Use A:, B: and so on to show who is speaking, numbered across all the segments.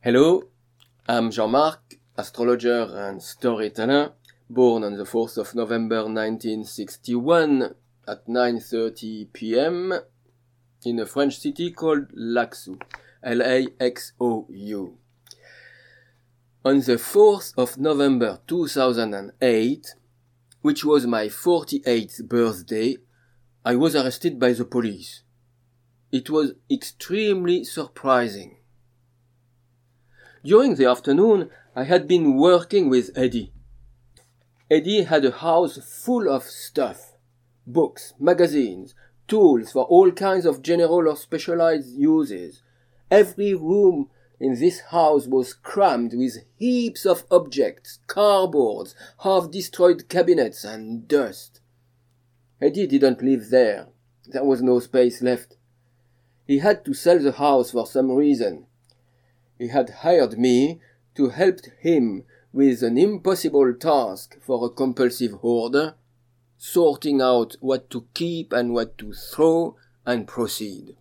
A: Hello, I'm Jean-Marc, astrologer and storyteller, born on the 4th of November 1961 at 9.30 p.m. in a French city called Laxou, L-A-X-O-U. On the 4th of November 2008, which was my 48th birthday, I was arrested by the police. It was extremely surprising. During the afternoon, I had been working with Eddie. Eddie had a house full of stuff books, magazines, tools for all kinds of general or specialized uses. Every room in this house was crammed with heaps of objects, cardboards, half destroyed cabinets, and dust. Eddie didn't live there. There was no space left. He had to sell the house for some reason. He had hired me to help him with an impossible task for a compulsive hoarder, sorting out what to keep and what to throw and proceed.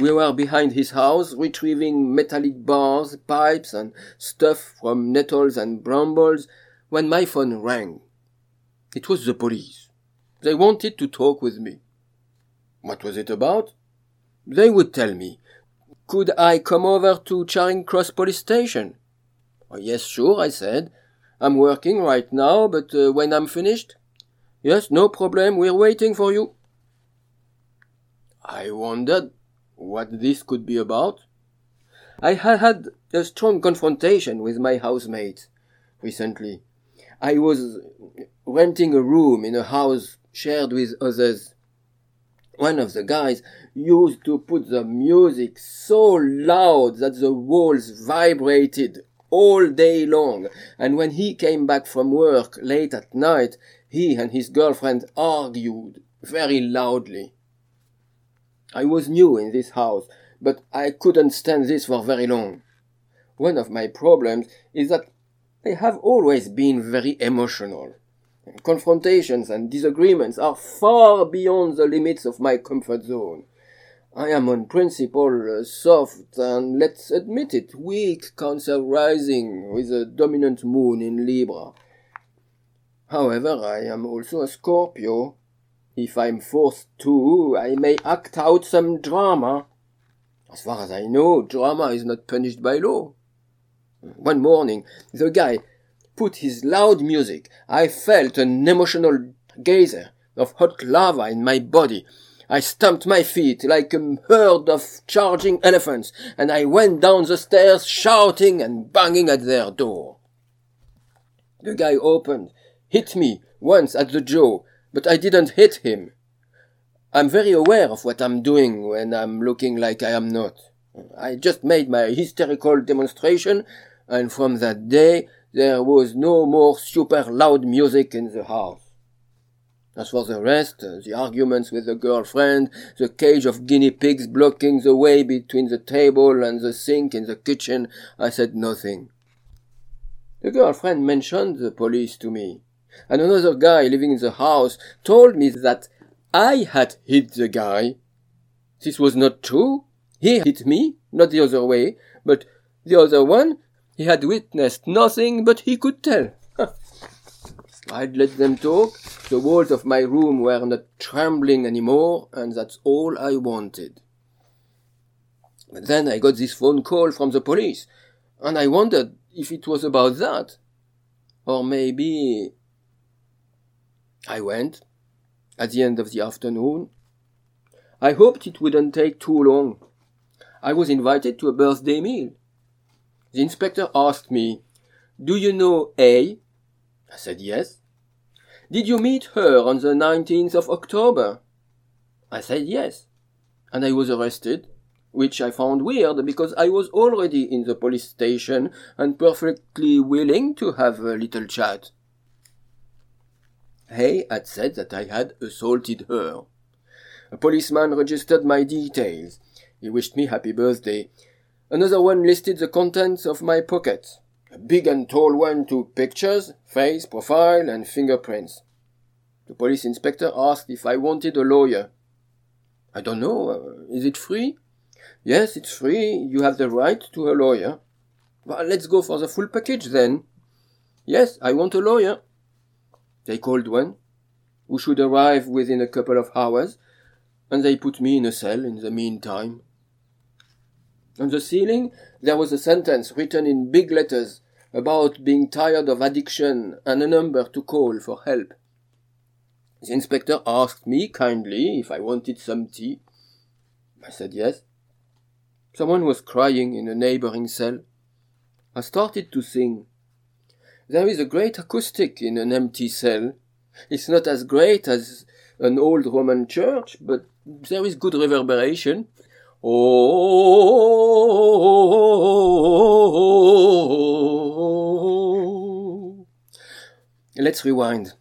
A: We were behind his house retrieving metallic bars, pipes, and stuff from nettles and brambles when my phone rang. It was the police. They wanted to talk with me. What was it about? They would tell me. Could I come over to Charing Cross Police Station? Oh, yes, sure, I said. I'm working right now, but uh, when I'm finished? Yes, no problem, we're waiting for you. I wondered what this could be about. I had had a strong confrontation with my housemate recently. I was renting a room in a house shared with others one of the guys used to put the music so loud that the walls vibrated all day long, and when he came back from work late at night, he and his girlfriend argued very loudly. I was new in this house, but I couldn't stand this for very long. One of my problems is that I have always been very emotional. Confrontations and disagreements are far beyond the limits of my comfort zone. I am on principle uh, soft and let's admit it, weak Cancer rising with a dominant moon in Libra. However, I am also a Scorpio. If I'm forced to, I may act out some drama. As far as I know, drama is not punished by law. One morning, the guy put his loud music, I felt an emotional geyser of hot lava in my body. I stamped my feet like a herd of charging elephants, and I went down the stairs shouting and banging at their door. The guy opened, hit me once at the jaw, but I didn't hit him. I'm very aware of what I'm doing when I'm looking like I am not. I just made my hysterical demonstration, and from that day there was no more super loud music in the house. As for the rest, uh, the arguments with the girlfriend, the cage of guinea pigs blocking the way between the table and the sink in the kitchen, I said nothing. The girlfriend mentioned the police to me, and another guy living in the house told me that I had hit the guy. This was not true. He hit me, not the other way, but the other one he had witnessed nothing, but he could tell. I'd let them talk. The walls of my room were not trembling any more, and that's all I wanted. But then I got this phone call from the police, and I wondered if it was about that. Or maybe. I went at the end of the afternoon. I hoped it wouldn't take too long. I was invited to a birthday meal. The inspector asked me, Do you know A? I said yes. Did you meet her on the 19th of October? I said yes. And I was arrested, which I found weird because I was already in the police station and perfectly willing to have a little chat. A had said that I had assaulted her. A policeman registered my details. He wished me happy birthday Another one listed the contents of my pockets. A big and tall one took pictures, face, profile, and fingerprints. The police inspector asked if I wanted a lawyer. I don't know. Uh, is it free? Yes, it's free. You have the right to a lawyer. Well, let's go for the full package then. Yes, I want a lawyer. They called one, who should arrive within a couple of hours, and they put me in a cell in the meantime. On the ceiling, there was a sentence written in big letters about being tired of addiction and a number to call for help. The inspector asked me kindly if I wanted some tea. I said yes. Someone was crying in a neighboring cell. I started to sing. There is a great acoustic in an empty cell. It's not as great as an old Roman church, but there is good reverberation. Oh. Let's rewind.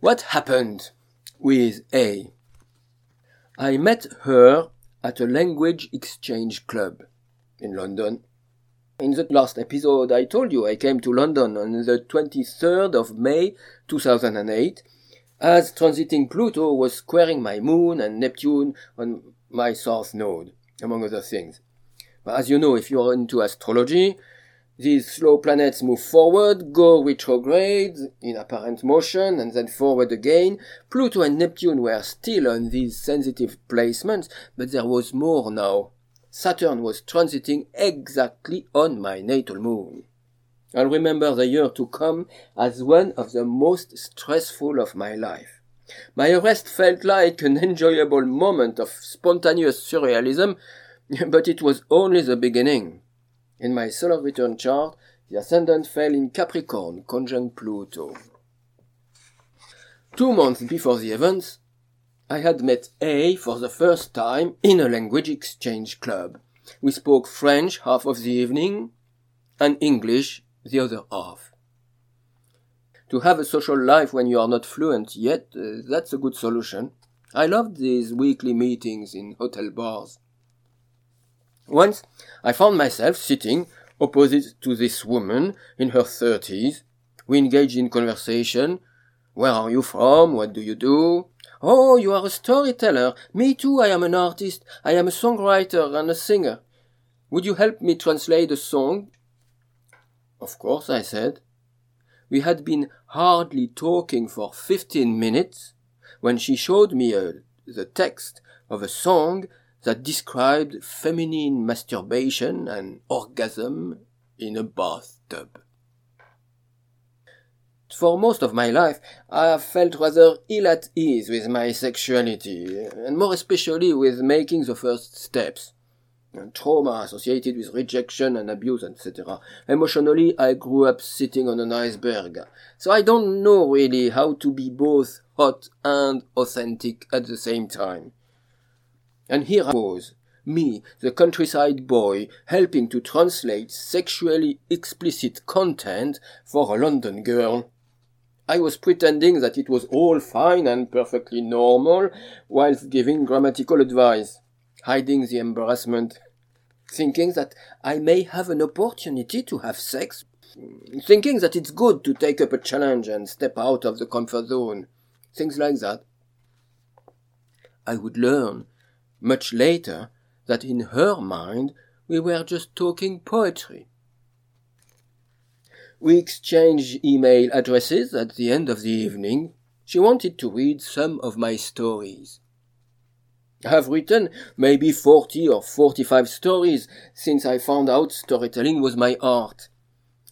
A: What happened with A? I met her at a language exchange club in London. In the last episode, I told you I came to London on the 23rd of May 2008 as transiting Pluto was squaring my moon and Neptune on my south node, among other things. But as you know, if you're into astrology, these slow planets move forward, go retrograde in apparent motion, and then forward again. Pluto and Neptune were still on these sensitive placements, but there was more now. Saturn was transiting exactly on my natal moon. I'll remember the year to come as one of the most stressful of my life. My arrest felt like an enjoyable moment of spontaneous surrealism, but it was only the beginning. In my solar return chart, the ascendant fell in Capricorn, conjunct Pluto. Two months before the events, I had met A for the first time in a language exchange club. We spoke French half of the evening and English the other half. To have a social life when you are not fluent yet, uh, that's a good solution. I loved these weekly meetings in hotel bars. Once I found myself sitting opposite to this woman in her thirties. We engaged in conversation. Where are you from? What do you do? Oh, you are a storyteller. Me too, I am an artist. I am a songwriter and a singer. Would you help me translate a song? Of course, I said. We had been hardly talking for fifteen minutes when she showed me a, the text of a song that described feminine masturbation and orgasm in a bathtub. For most of my life, I have felt rather ill at ease with my sexuality, and more especially with making the first steps. And trauma associated with rejection and abuse, etc. Emotionally, I grew up sitting on an iceberg, so I don't know really how to be both hot and authentic at the same time. And here I was, me, the countryside boy, helping to translate sexually explicit content for a London girl. I was pretending that it was all fine and perfectly normal, whilst giving grammatical advice, hiding the embarrassment, thinking that I may have an opportunity to have sex, thinking that it's good to take up a challenge and step out of the comfort zone, things like that. I would learn much later that in her mind we were just talking poetry. We exchanged email addresses at the end of the evening. She wanted to read some of my stories. Have written maybe 40 or 45 stories since I found out storytelling was my art.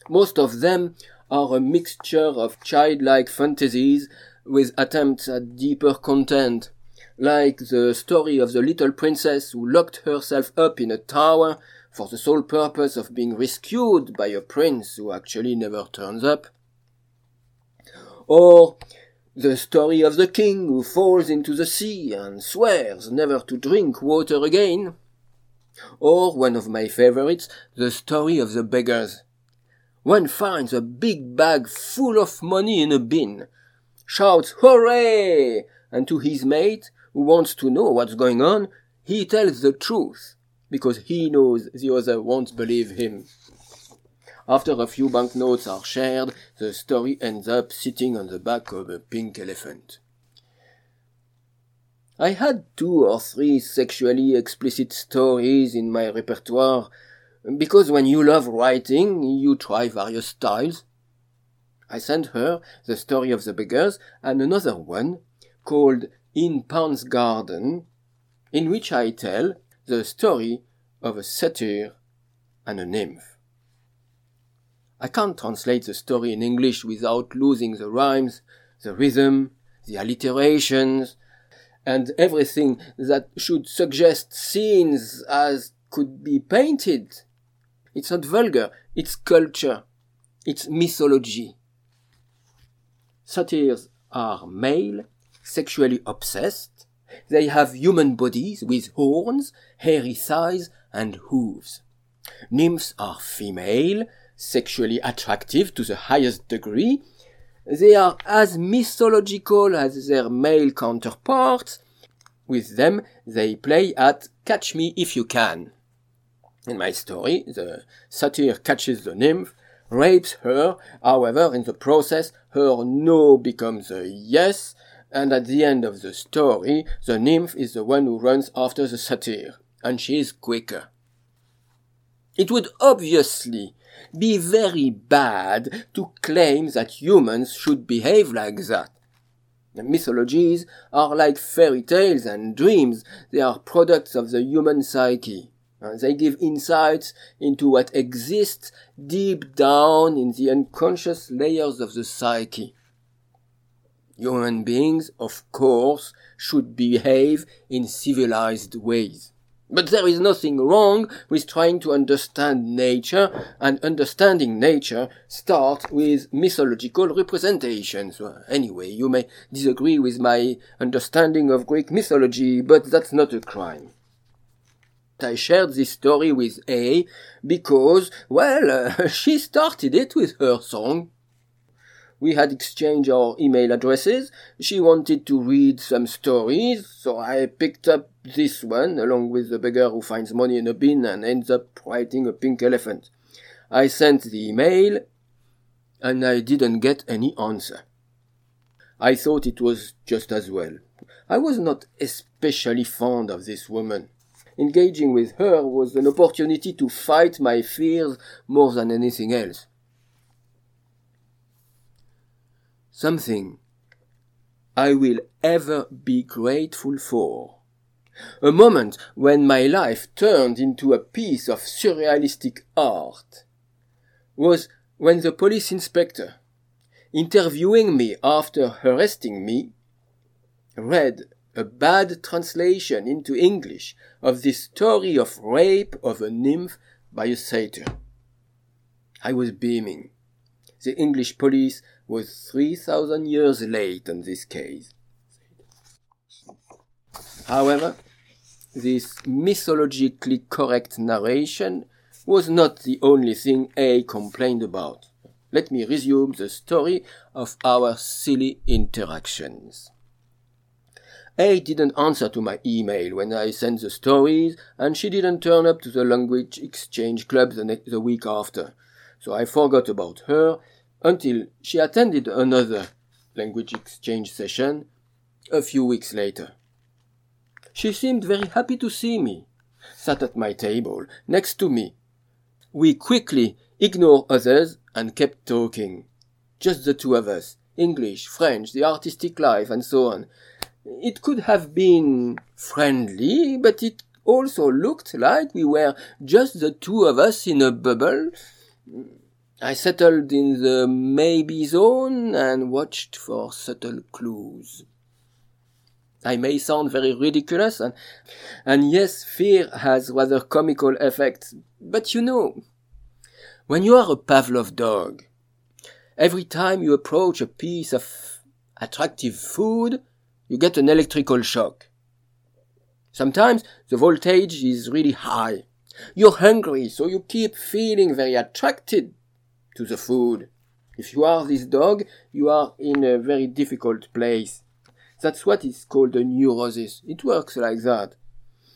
A: Most of them are a mixture of childlike fantasies with attempts at deeper content, like the story of the little princess who locked herself up in a tower for the sole purpose of being rescued by a prince who actually never turns up. Or the story of the king who falls into the sea and swears never to drink water again. Or one of my favorites, the story of the beggars. One finds a big bag full of money in a bin, shouts hooray, and to his mate, who wants to know what's going on, he tells the truth because he knows the other won't believe him. After a few banknotes are shared, the story ends up sitting on the back of a pink elephant. I had two or three sexually explicit stories in my repertoire, because when you love writing, you try various styles. I sent her the story of the beggars and another one called In Pan's Garden, in which I tell the story of a satyr and a nymph. I can't translate the story in English without losing the rhymes, the rhythm, the alliterations, and everything that should suggest scenes as could be painted. It's not vulgar, it's culture, it's mythology. Satyrs are male, sexually obsessed. They have human bodies with horns, hairy thighs, and hooves. Nymphs are female, sexually attractive to the highest degree. They are as mythological as their male counterparts. With them, they play at Catch Me If You Can. In my story, the satyr catches the nymph, rapes her, however, in the process, her no becomes a yes, and at the end of the story, the nymph is the one who runs after the satyr, and she is quicker. It would obviously be very bad to claim that humans should behave like that. The mythologies are like fairy tales and dreams. They are products of the human psyche. And They give insights into what exists deep down in the unconscious layers of the psyche. Human beings, of course, should behave in civilized ways. But there is nothing wrong with trying to understand nature, and understanding nature starts with mythological representations. Anyway, you may disagree with my understanding of Greek mythology, but that's not a crime. I shared this story with A because, well, uh, she started it with her song. We had exchanged our email addresses. She wanted to read some stories, so I picked up this one along with the beggar who finds money in a bin and ends up writing a pink elephant. I sent the email and I didn't get any answer. I thought it was just as well. I was not especially fond of this woman. Engaging with her was an opportunity to fight my fears more than anything else. Something I will ever be grateful for. A moment when my life turned into a piece of surrealistic art was when the police inspector, interviewing me after arresting me, read a bad translation into English of the story of rape of a nymph by a satyr. I was beaming. The English police was 3,000 years late on this case. However, this mythologically correct narration was not the only thing A complained about. Let me resume the story of our silly interactions. A didn't answer to my email when I sent the stories, and she didn't turn up to the language exchange club the, the week after. So I forgot about her until she attended another language exchange session a few weeks later. She seemed very happy to see me, sat at my table, next to me. We quickly ignored others and kept talking. Just the two of us. English, French, the artistic life, and so on. It could have been friendly, but it also looked like we were just the two of us in a bubble. I settled in the maybe zone and watched for subtle clues. I may sound very ridiculous, and, and yes, fear has rather comical effects, but you know, when you are a Pavlov dog, every time you approach a piece of attractive food, you get an electrical shock. Sometimes the voltage is really high. You're hungry, so you keep feeling very attracted to the food. If you are this dog, you are in a very difficult place. That's what is called a neurosis. It works like that.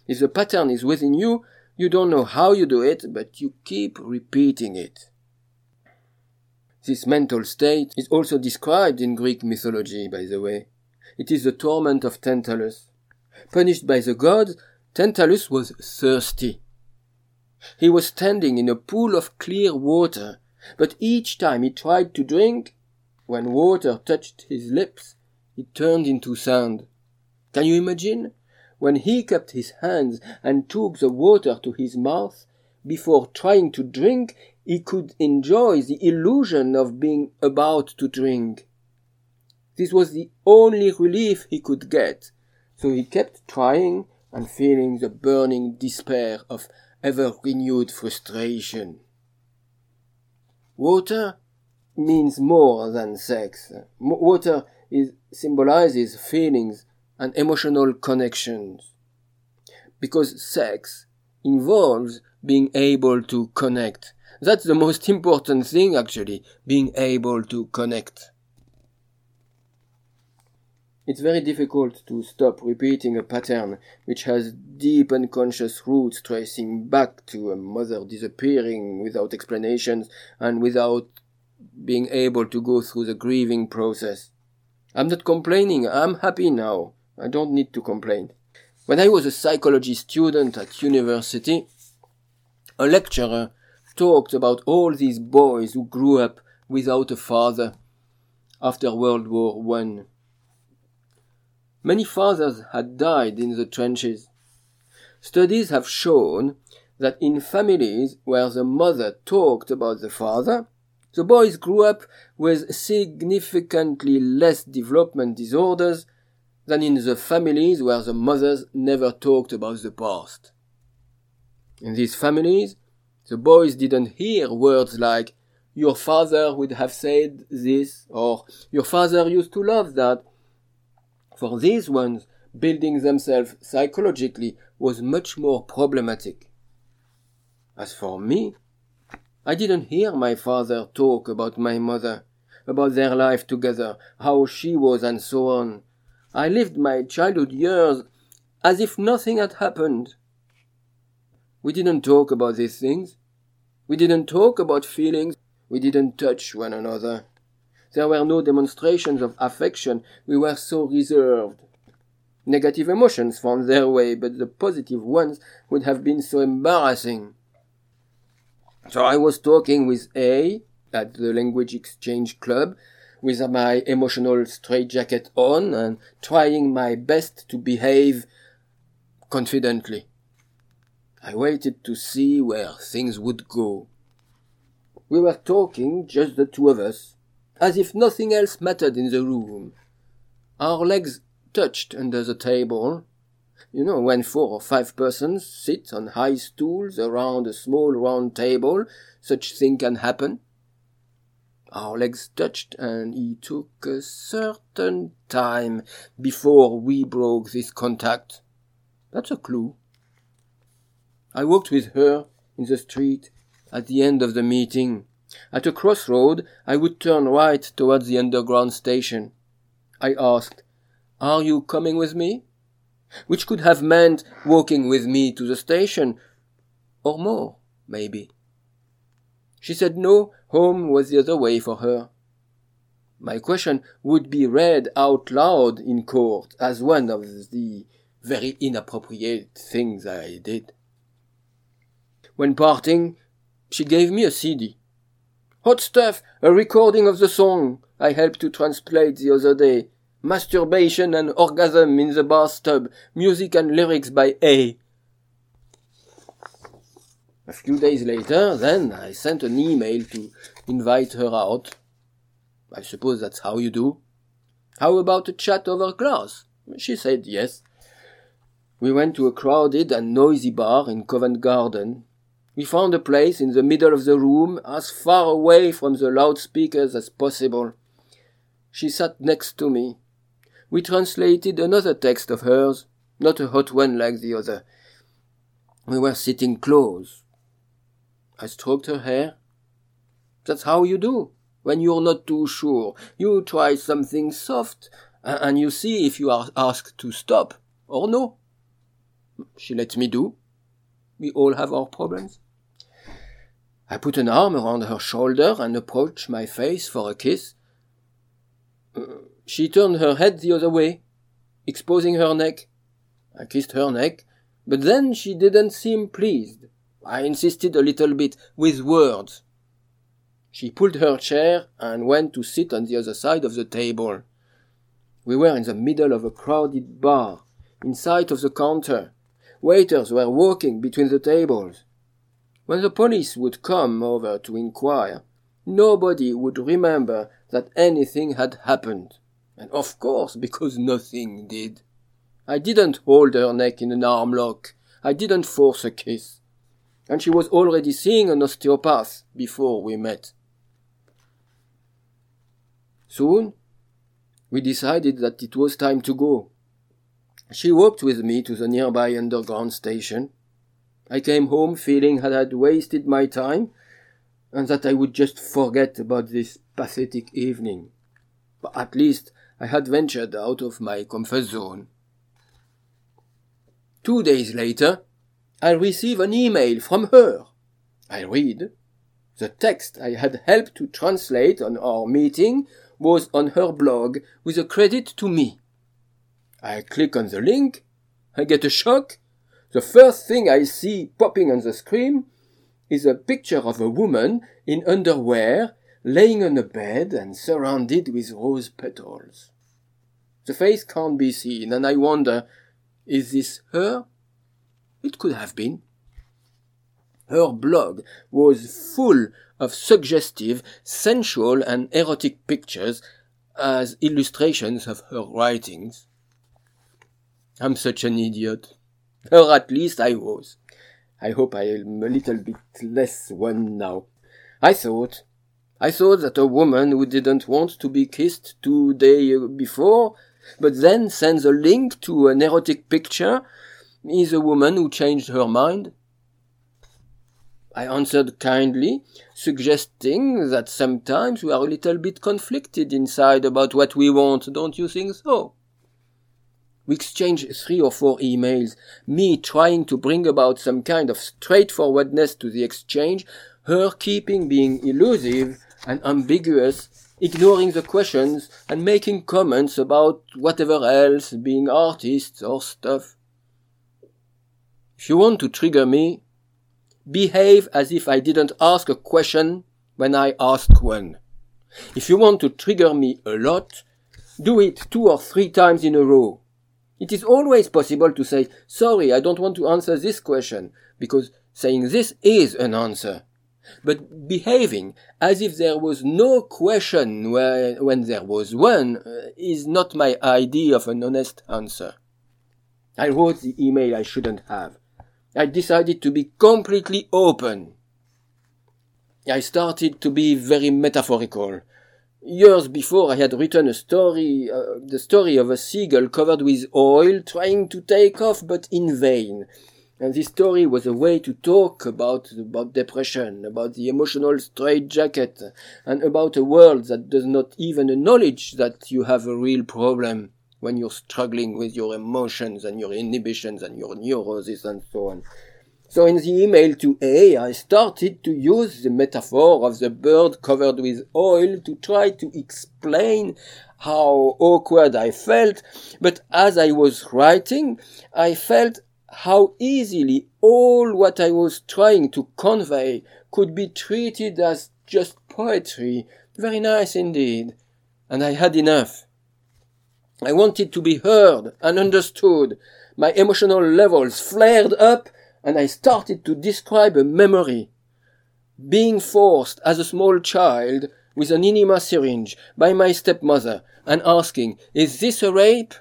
A: If the pattern is within you, you don't know how you do it, but you keep repeating it. This mental state is also described in Greek mythology, by the way. It is the torment of Tantalus. Punished by the gods, Tantalus was thirsty. He was standing in a pool of clear water, but each time he tried to drink, when water touched his lips, it turned into sand. Can you imagine? When he kept his hands and took the water to his mouth, before trying to drink, he could enjoy the illusion of being about to drink. This was the only relief he could get, so he kept trying and feeling the burning despair of ever renewed frustration. Water means more than sex. Water is, symbolizes feelings and emotional connections. Because sex involves being able to connect. That's the most important thing actually, being able to connect. It's very difficult to stop repeating a pattern which has deep unconscious roots tracing back to a mother disappearing without explanations and without being able to go through the grieving process. I'm not complaining, I'm happy now. I don't need to complain. When I was a psychology student at university, a lecturer talked about all these boys who grew up without a father after World War One. Many fathers had died in the trenches. Studies have shown that in families where the mother talked about the father, the boys grew up with significantly less development disorders than in the families where the mothers never talked about the past. In these families, the boys didn't hear words like, your father would have said this, or your father used to love that, for these ones, building themselves psychologically was much more problematic. As for me, I didn't hear my father talk about my mother, about their life together, how she was, and so on. I lived my childhood years as if nothing had happened. We didn't talk about these things. We didn't talk about feelings. We didn't touch one another. There were no demonstrations of affection. We were so reserved. Negative emotions found their way, but the positive ones would have been so embarrassing. So I was talking with A at the language exchange club with my emotional straitjacket on and trying my best to behave confidently. I waited to see where things would go. We were talking, just the two of us as if nothing else mattered in the room. Our legs touched under the table. You know, when four or five persons sit on high stools around a small round table, such thing can happen. Our legs touched, and it took a certain time before we broke this contact. That's a clue. I walked with her in the street at the end of the meeting. At a crossroad, I would turn right towards the underground station. I asked, Are you coming with me? Which could have meant walking with me to the station, or more, maybe. She said no, home was the other way for her. My question would be read out loud in court as one of the very inappropriate things I did. When parting, she gave me a CD. Hot stuff, a recording of the song I helped to translate the other day. Masturbation and orgasm in the bathtub, music and lyrics by A. A few days later, then, I sent an email to invite her out. I suppose that's how you do. How about a chat over glass? She said yes. We went to a crowded and noisy bar in Covent Garden, we found a place in the middle of the room, as far away from the loudspeakers as possible. She sat next to me. We translated another text of hers, not a hot one like the other. We were sitting close. I stroked her hair. That's how you do. When you're not too sure, you try something soft, and you see if you are asked to stop or no. She let me do. We all have our problems. I put an arm around her shoulder and approached my face for a kiss. Uh, she turned her head the other way, exposing her neck. I kissed her neck, but then she didn't seem pleased. I insisted a little bit with words. She pulled her chair and went to sit on the other side of the table. We were in the middle of a crowded bar, in sight of the counter. Waiters were walking between the tables. When the police would come over to inquire, nobody would remember that anything had happened. And of course, because nothing did. I didn't hold her neck in an arm lock. I didn't force a kiss. And she was already seeing an osteopath before we met. Soon, we decided that it was time to go. She walked with me to the nearby underground station. I came home feeling that I had wasted my time and that I would just forget about this pathetic evening. But at least I had ventured out of my comfort zone. Two days later, I receive an email from her. I read. The text I had helped to translate on our meeting was on her blog with a credit to me. I click on the link. I get a shock. The first thing I see popping on the screen is a picture of a woman in underwear laying on a bed and surrounded with rose petals. The face can't be seen, and I wonder, is this her? It could have been. Her blog was full of suggestive, sensual, and erotic pictures as illustrations of her writings. I'm such an idiot. Or at least I was. I hope I am a little bit less one now. I thought, I thought that a woman who didn't want to be kissed two days before, but then sends a link to an erotic picture, is a woman who changed her mind. I answered kindly, suggesting that sometimes we are a little bit conflicted inside about what we want, don't you think so? We exchanged three or four emails, me trying to bring about some kind of straightforwardness to the exchange, her keeping being elusive and ambiguous, ignoring the questions and making comments about whatever else, being artists or stuff. If you want to trigger me, behave as if I didn't ask a question when I asked one. If you want to trigger me a lot, do it two or three times in a row. It is always possible to say, sorry, I don't want to answer this question, because saying this is an answer. But behaving as if there was no question when there was one uh, is not my idea of an honest answer. I wrote the email I shouldn't have. I decided to be completely open. I started to be very metaphorical. Years before, I had written a story, uh, the story of a seagull covered with oil, trying to take off, but in vain. And this story was a way to talk about, about depression, about the emotional straitjacket, and about a world that does not even acknowledge that you have a real problem when you're struggling with your emotions and your inhibitions and your neuroses and so on. So in the email to A, I started to use the metaphor of the bird covered with oil to try to explain how awkward I felt, but as I was writing, I felt how easily all what I was trying to convey could be treated as just poetry. Very nice indeed. And I had enough. I wanted to be heard and understood. My emotional levels flared up and I started to describe a memory. Being forced as a small child with an enema syringe by my stepmother and asking, is this a rape?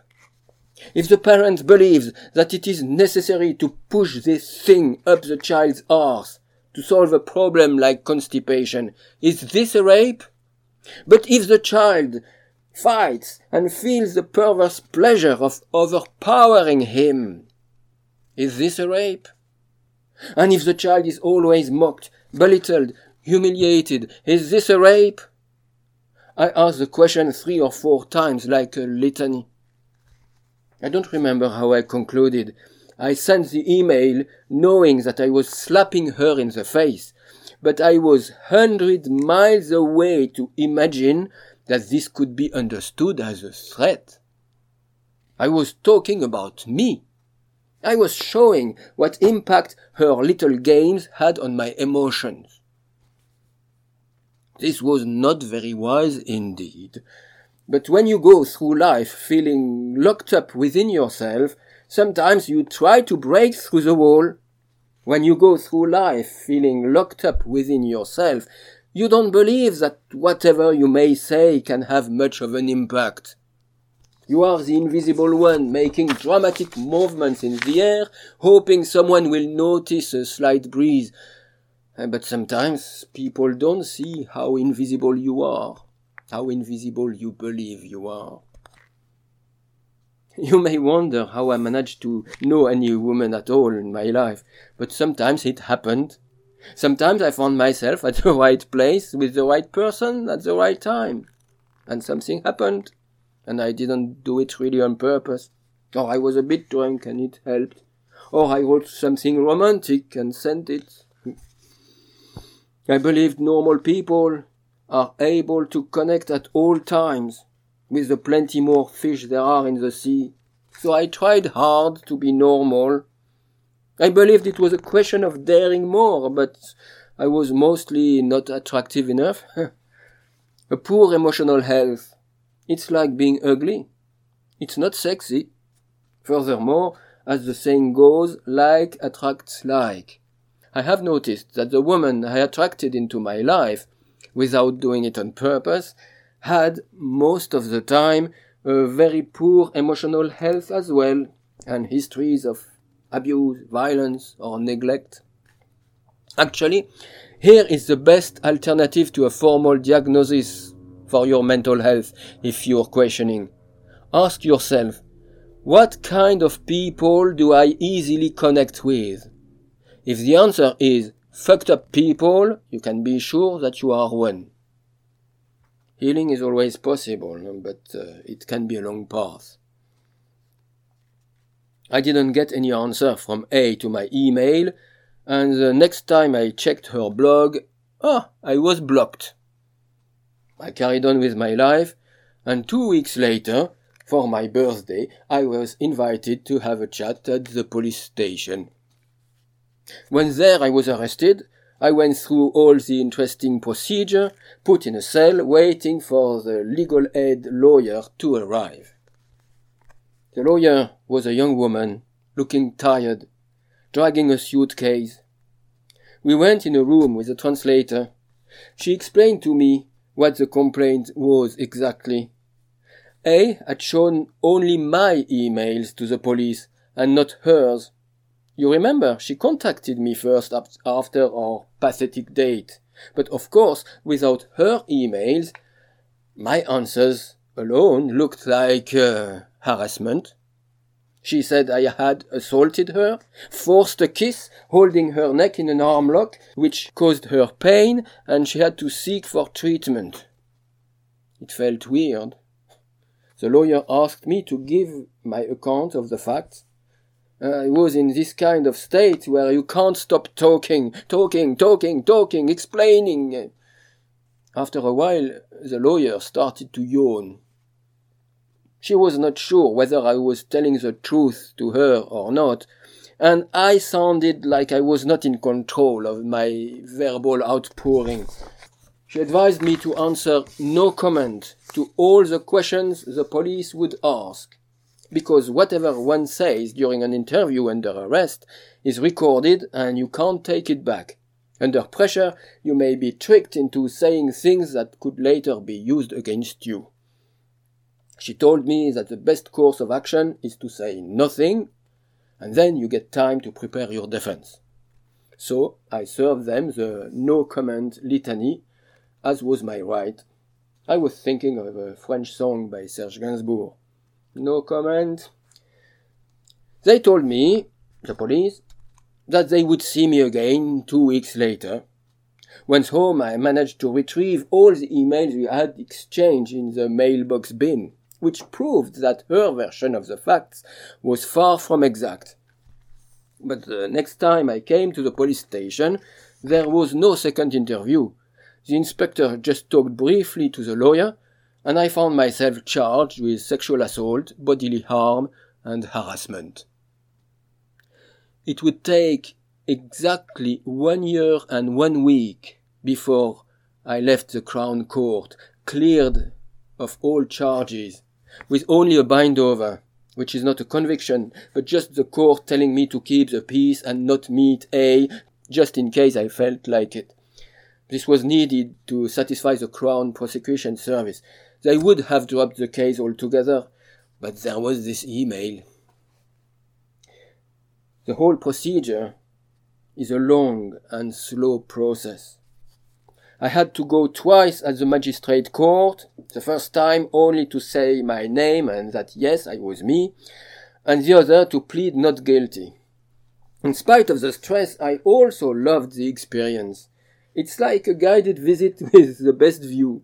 A: If the parent believes that it is necessary to push this thing up the child's arse to solve a problem like constipation, is this a rape? But if the child fights and feels the perverse pleasure of overpowering him, is this a rape? And if the child is always mocked, belittled, humiliated, is this a rape? I asked the question three or four times like a litany. I don't remember how I concluded. I sent the email knowing that I was slapping her in the face, but I was hundred miles away to imagine that this could be understood as a threat. I was talking about me, I was showing what impact her little games had on my emotions. This was not very wise indeed. But when you go through life feeling locked up within yourself, sometimes you try to break through the wall. When you go through life feeling locked up within yourself, you don't believe that whatever you may say can have much of an impact. You are the invisible one making dramatic movements in the air, hoping someone will notice a slight breeze. Uh, but sometimes people don't see how invisible you are, how invisible you believe you are. You may wonder how I managed to know any woman at all in my life, but sometimes it happened. Sometimes I found myself at the right place with the right person at the right time. And something happened and I didn't do it really on purpose. Or I was a bit drunk and it helped. Or I wrote something romantic and sent it. I believed normal people are able to connect at all times with the plenty more fish there are in the sea. So I tried hard to be normal. I believed it was a question of daring more, but I was mostly not attractive enough. a poor emotional health it's like being ugly. It's not sexy. Furthermore, as the saying goes, like attracts like. I have noticed that the woman I attracted into my life, without doing it on purpose, had most of the time a very poor emotional health as well, and histories of abuse, violence, or neglect. Actually, here is the best alternative to a formal diagnosis for your mental health if you're questioning. Ask yourself, what kind of people do I easily connect with? If the answer is fucked up people, you can be sure that you are one. Healing is always possible, but uh, it can be a long path. I didn't get any answer from A to my email, and the next time I checked her blog, ah, I was blocked. I carried on with my life, and two weeks later, for my birthday, I was invited to have a chat at the police station. When there I was arrested, I went through all the interesting procedure, put in a cell, waiting for the legal aid lawyer to arrive. The lawyer was a young woman, looking tired, dragging a suitcase. We went in a room with a translator. She explained to me what the complaint was exactly. A had shown only my emails to the police and not hers. You remember, she contacted me first after our pathetic date. But of course, without her emails, my answers alone looked like uh, harassment. She said I had assaulted her, forced a kiss, holding her neck in an arm lock, which caused her pain, and she had to seek for treatment. It felt weird. The lawyer asked me to give my account of the facts. I was in this kind of state where you can't stop talking, talking, talking, talking, explaining. After a while, the lawyer started to yawn. She was not sure whether I was telling the truth to her or not, and I sounded like I was not in control of my verbal outpouring. She advised me to answer no comment to all the questions the police would ask, because whatever one says during an interview under arrest is recorded and you can't take it back. Under pressure, you may be tricked into saying things that could later be used against you. She told me that the best course of action is to say nothing, and then you get time to prepare your defense. So I served them the no comment litany, as was my right. I was thinking of a French song by Serge Gainsbourg. No comment. They told me, the police, that they would see me again two weeks later. Once home, I managed to retrieve all the emails we had exchanged in the mailbox bin which proved that her version of the facts was far from exact. But the next time I came to the police station, there was no second interview. The inspector just talked briefly to the lawyer, and I found myself charged with sexual assault, bodily harm, and harassment. it would take exactly one year and one week before I left the Crown Court, cleared of all charges, with only a bind over, which is not a conviction, but just the court telling me to keep the peace and not meet A, just in case I felt like it. This was needed to satisfy the Crown Prosecution Service. They would have dropped the case altogether, but there was this email. The whole procedure is a long and slow process. I had to go twice at the magistrate court, the first time only to say my name and that yes, I was me, and the other to plead not guilty. In spite of the stress, I also loved the experience. It's like a guided visit with the best view.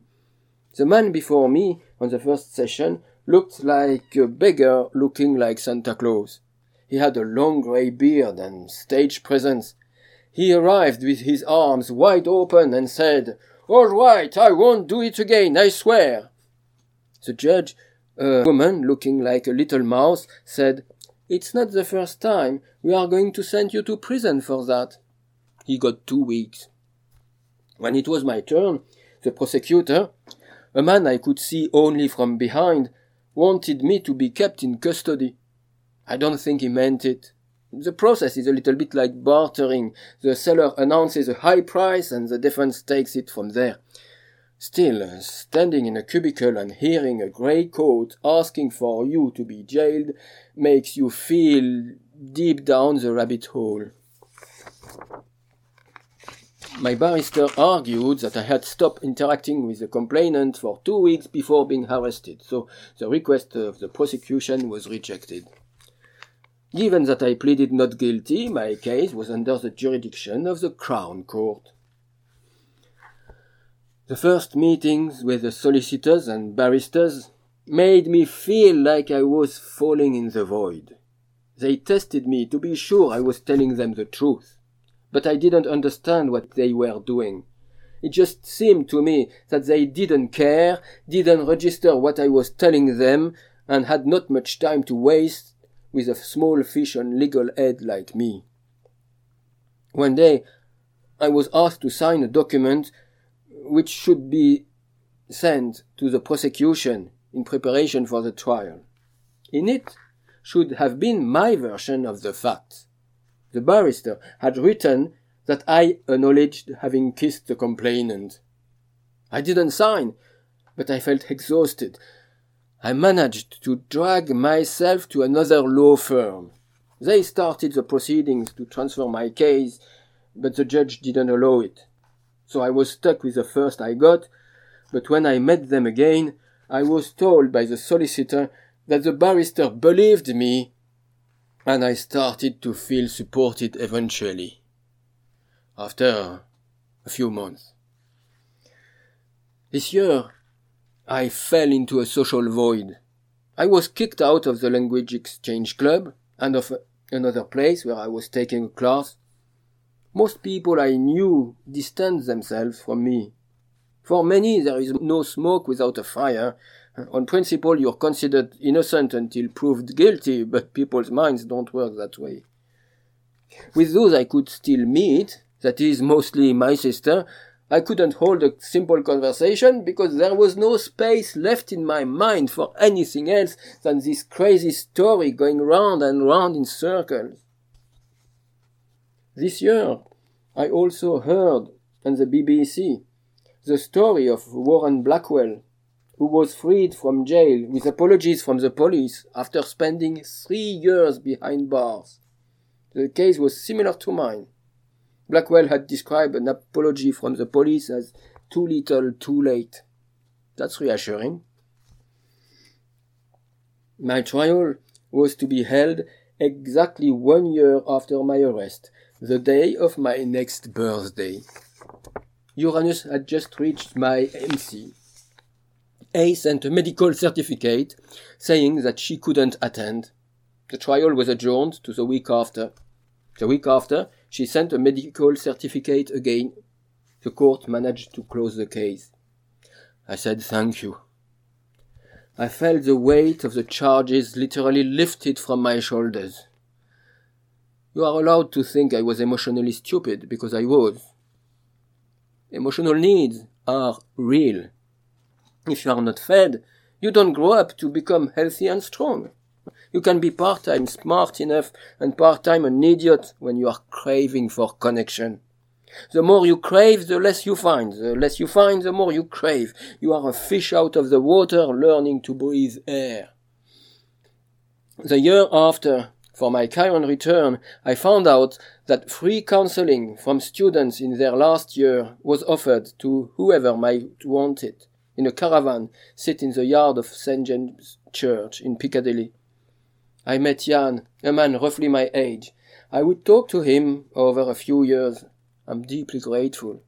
A: The man before me on the first session looked like a beggar looking like Santa Claus. He had a long grey beard and stage presence, he arrived with his arms wide open and said, All right, I won't do it again, I swear. The judge, a woman looking like a little mouse, said, It's not the first time. We are going to send you to prison for that. He got two weeks. When it was my turn, the prosecutor, a man I could see only from behind, wanted me to be kept in custody. I don't think he meant it. The process is a little bit like bartering. The seller announces a high price and the defense takes it from there. Still, uh, standing in a cubicle and hearing a grey coat asking for you to be jailed makes you feel deep down the rabbit hole. My barrister argued that I had stopped interacting with the complainant for two weeks before being arrested, so the request of the prosecution was rejected. Given that I pleaded not guilty, my case was under the jurisdiction of the Crown Court. The first meetings with the solicitors and barristers made me feel like I was falling in the void. They tested me to be sure I was telling them the truth, but I didn't understand what they were doing. It just seemed to me that they didn't care, didn't register what I was telling them, and had not much time to waste with a small fish on legal aid like me. One day, I was asked to sign a document which should be sent to the prosecution in preparation for the trial. In it should have been my version of the facts. The barrister had written that I acknowledged having kissed the complainant. I didn't sign, but I felt exhausted I managed to drag myself to another law firm. They started the proceedings to transfer my case, but the judge didn't allow it. So I was stuck with the first I got, but when I met them again, I was told by the solicitor that the barrister believed me, and I started to feel supported eventually. After a few months. This year, I fell into a social void. I was kicked out of the language exchange club and of another place where I was taking a class. Most people I knew distanced themselves from me. For many, there is no smoke without a fire. On principle, you're considered innocent until proved guilty, but people's minds don't work that way. With those I could still meet, that is mostly my sister, I couldn't hold a simple conversation because there was no space left in my mind for anything else than this crazy story going round and round in circles. This year, I also heard on the BBC the story of Warren Blackwell, who was freed from jail with apologies from the police after spending three years behind bars. The case was similar to mine. Blackwell had described an apology from the police as too little, too late. That's reassuring. My trial was to be held exactly one year after my arrest, the day of my next birthday. Uranus had just reached my MC. A sent a medical certificate saying that she couldn't attend. The trial was adjourned to the week after. The week after, she sent a medical certificate again. The court managed to close the case. I said thank you. I felt the weight of the charges literally lifted from my shoulders. You are allowed to think I was emotionally stupid because I was. Emotional needs are real. If you are not fed, you don't grow up to become healthy and strong. You can be part-time smart enough and part-time an idiot when you are craving for connection. The more you crave, the less you find. The less you find, the more you crave. You are a fish out of the water learning to breathe air. The year after, for my Chiron return, I found out that free counseling from students in their last year was offered to whoever might want it, in a caravan set in the yard of St. James Church in Piccadilly. I met Jan, a man roughly my age. I would talk to him over a few years. I'm deeply grateful.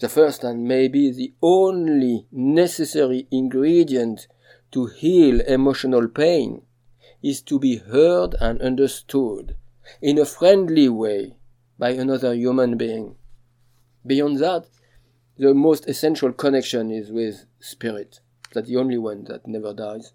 A: The first and maybe the only necessary ingredient to heal emotional pain is to be heard and understood in a friendly way by another human being. Beyond that, the most essential connection is with spirit. That's the only one that never dies.